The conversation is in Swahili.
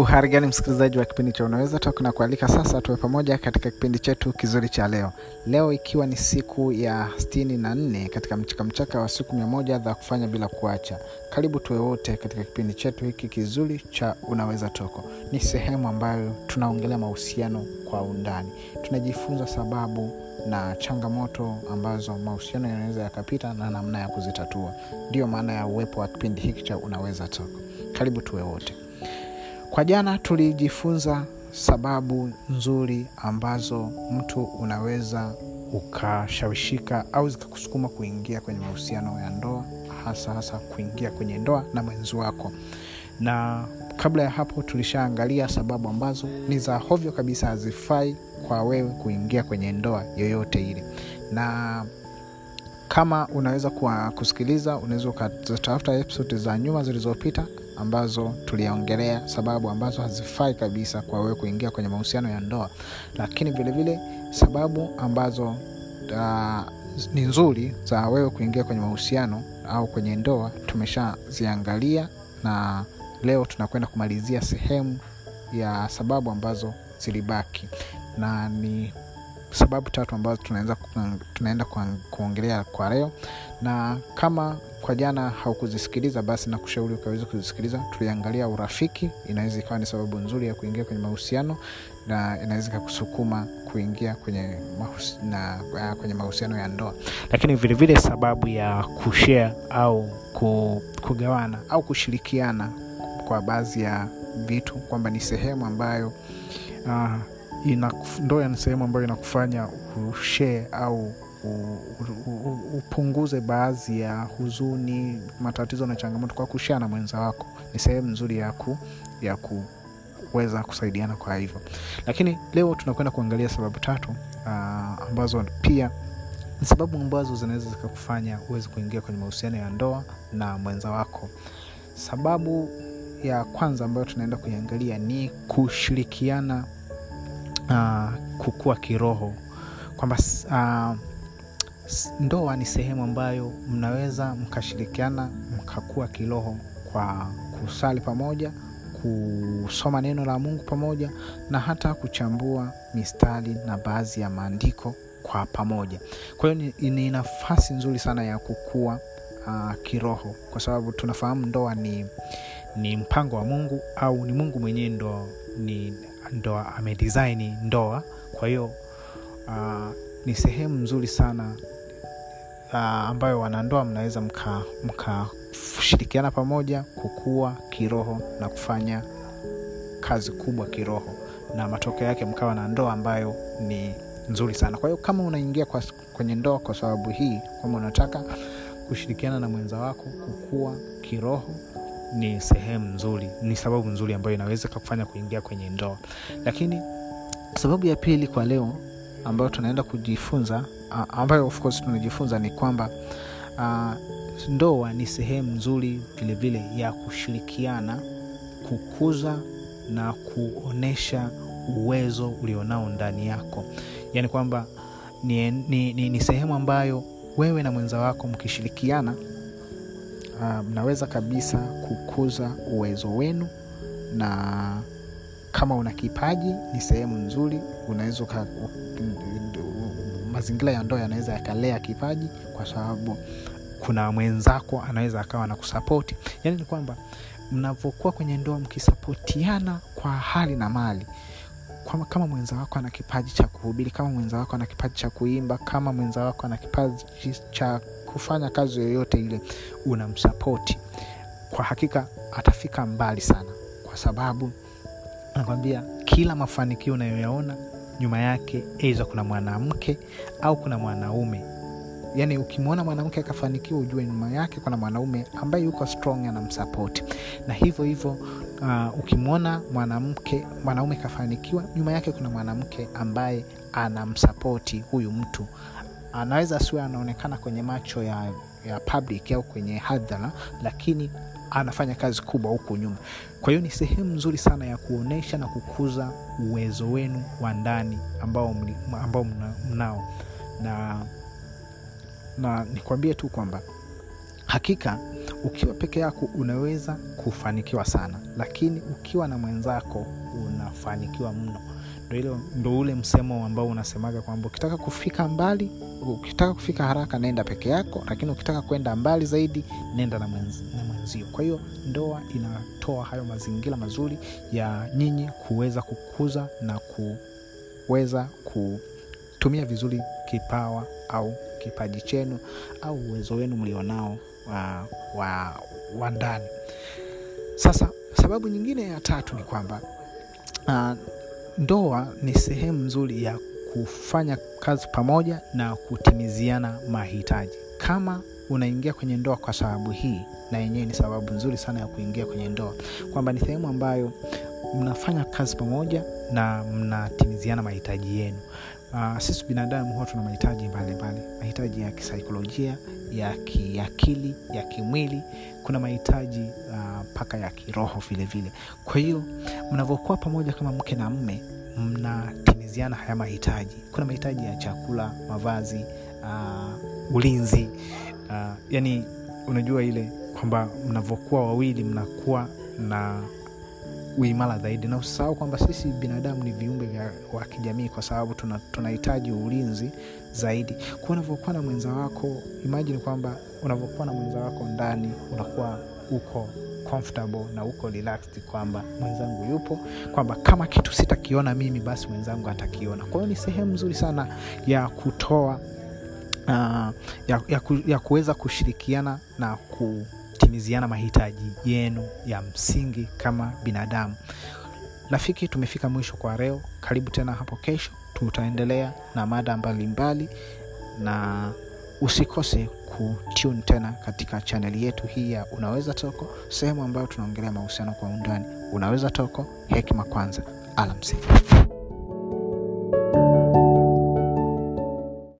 uhari gani msikilizaji wa kipindi cha unaweza toka na kualika sasa tuwe pamoja katika kipindi chetu kizuri cha leo. Leo ikiwa ni siku ya stini na nne katika mchakamchaka wa siku mia moja za kufanya bila kuacha. Karibu tuwe wote katika kipindi chetu hiki kizuri cha unaweza toko ni sehemu ambayo tunaongelea mahusiano kwa undani. Tunajifunza sababu na changamoto ambazo mahusiano yanaweza yakapita na namna ya kuzitatua. Ndiyo maana ya uwepo wa kipindi hiki cha unaweza toko karibu tuwe wote kwa jana tulijifunza sababu nzuri ambazo mtu unaweza ukashawishika au zikakusukuma kuingia kwenye mahusiano ya ndoa hasa hasa kuingia kwenye ndoa na mwenzi wako. Na kabla ya hapo tulishaangalia sababu ambazo ni za hovyo kabisa hazifai kwa wewe kuingia kwenye ndoa yoyote ile. Na kama unaweza kusikiliza unaweza ukatafuta episode za nyuma zilizopita ambazo tuliaongelea sababu ambazo hazifai kabisa kwa wewe kuingia kwenye mahusiano ya ndoa. Lakini vilevile vile, sababu ambazo uh, ni nzuri za wewe kuingia kwenye mahusiano au kwenye ndoa tumeshaziangalia na leo tunakwenda kumalizia sehemu ya sababu ambazo zilibaki. Na ni sababu tatu ambazo tunaenza, tunaenda kuongelea kwa leo. Na kama kwa jana haukuzisikiliza basi nakushauri ukaweza kuzisikiliza. Tuliangalia urafiki inaweza ikawa ni sababu nzuri ya kuingia kwenye mahusiano na inaweza ikakusukuma kuingia kwenye mahus na, uh, kwenye mahusiano ya ndoa. Lakini vilevile vile sababu ya kushare au kugawana au kushirikiana kwa baadhi ya vitu kwamba ni sehemu ambayo uh, ndoa ni sehemu ambayo inakufanya ushee au upunguze baadhi ya huzuni matatizo na changamoto kwa kushea na mwenza wako. Ni sehemu nzuri ya ku, ya kuweza kusaidiana kwa hivyo. Lakini leo tunakwenda kuangalia sababu tatu uh, ambazo pia sababu ambazo zinaweza zikakufanya uweze kuingia kwenye mahusiano ya ndoa na mwenza wako. Sababu ya kwanza ambayo tunaenda kuiangalia ni kushirikiana uh, kukua kiroho kwamba uh, ndoa ni sehemu ambayo mnaweza mkashirikiana mkakua kiroho kwa kusali pamoja kusoma neno la mungu pamoja na hata kuchambua mistari na baadhi ya maandiko kwa pamoja. Kwa hiyo ni, ni nafasi nzuri sana ya kukua uh, kiroho kwa sababu tunafahamu ndoa ni ni mpango wa mungu au ni mungu mwenyewe ndo ni ndoa amedesign ndoa. Kwa hiyo uh, ni sehemu nzuri sana uh, ambayo wanandoa mnaweza mkashirikiana mka pamoja kukua kiroho na kufanya kazi kubwa kiroho. Na matokeo yake mkawa na ndoa ambayo ni nzuri sana. Kwa hiyo kama unaingia kwa, kwenye ndoa kwa sababu hii kwamba unataka kushirikiana na mwenza wako kukua kiroho ni sehemu nzuri ni sababu nzuri ambayo inaweza kufanya kuingia kwenye ndoa. Lakini sababu ya pili kwa leo ambayo tunaenda kujifunza ambayo of course tunajifunza ni kwamba uh, ndoa ni sehemu nzuri vilevile ya kushirikiana kukuza na kuonyesha uwezo ulionao ndani yako. Yaani kwamba ni, ni, ni, ni sehemu ambayo wewe na mwenza wako mkishirikiana uh, mnaweza kabisa kukuza uwezo wenu na kama una kipaji ni sehemu nzuri unaweza mazingira ya ndoa yanaweza yakalea kipaji kwa sababu kuna mwenzako anaweza akawa na kusapoti yaani ni kwamba mnavyokuwa kwenye ndoa mkisapotiana kwa hali na mali kama mwenza wako ana kipaji cha kuhubiri kama mwenza wako ana kipaji cha kuimba kama mwenza wako ana kipaji cha kufanya kazi yoyote ile unamsapoti. Kwa hakika atafika mbali sana kwa sababu nakwambia kila mafanikio unayoyaona nyuma yake eidha kuna mwanamke au kuna mwanaume. Yaani ukimwona mwanamke akafanikiwa ujue nyuma yake kuna mwanaume ambaye yuko strong anamsapoti. Na hivyo hivyo uh, ukimwona mwanamke mwanaume kafanikiwa nyuma yake kuna mwanamke ambaye anamsapoti huyu mtu anaweza asiwe anaonekana kwenye macho ya, ya public au kwenye hadhara lakini anafanya kazi kubwa huku nyuma. Kwa hiyo ni sehemu nzuri sana ya kuonyesha na kukuza uwezo wenu wa ndani ambao, ambao mnao. Na na nikwambie tu kwamba hakika ukiwa peke yako unaweza kufanikiwa sana lakini ukiwa na mwenzako unafanikiwa mno ndo, ule msemo ambao unasemaga kwamba ukitaka kufika mbali ukitaka kufika haraka nenda peke yako lakini ukitaka kwenda mbali zaidi nenda na, mwenzi, na mwenzio. Kwa hiyo ndoa inatoa hayo mazingira mazuri ya nyinyi kuweza kukuza na kuweza kutumia vizuri kipawa au kipaji chenu au uwezo wenu mlionao wa, wa, wa ndani. Sasa sababu nyingine ya tatu ni kwamba uh, ndoa ni sehemu nzuri ya kufanya kazi pamoja na kutimiziana mahitaji. Kama unaingia kwenye ndoa kwa sababu hii na yenyewe ni sababu nzuri sana ya kuingia kwenye ndoa kwamba ni sehemu ambayo mnafanya kazi pamoja na mnatimiziana mahitaji yenu uh, sisi binadamu huwa tuna mahitaji mbalimbali. Mahitaji ya kisaikolojia ya kiakili ya kimwili. Kuna mahitaji mpaka uh, ya kiroho vile vile. Kwa hiyo mnavyokuwa pamoja kama mke na mme mnatimiziana haya mahitaji. Kuna mahitaji ya chakula mavazi uh, ulinzi. Uh, yani unajua ile kwamba mnavyokuwa wawili mnakuwa na uimara zaidi. Na usisahau kwamba sisi binadamu ni viumbe vya wa kijamii kwa sababu tunahitaji tuna ulinzi zaidi. Kwa unavyokuwa na mwenza wako imajini kwamba unavyokuwa na mwenza wako ndani unakuwa uko comfortable na uko relaxed kwamba mwenzangu yupo kwamba kama kitu sitakiona mimi basi mwenzangu atakiona. Kwa hiyo ni sehemu nzuri sana ya kutoa uh, ya, ya, ku, ya kuweza kushirikiana na ku kutimiziana mahitaji yenu ya msingi kama binadamu. Rafiki tumefika mwisho kwa leo. Karibu tena hapo kesho. Tutaendelea na mada mbalimbali mbali, na usikose kutune tena katika chaneli yetu hii ya unaweza toko sehemu ambayo tunaongelea mahusiano kwa undani. Unaweza toko hekima kwanza. Alamsiki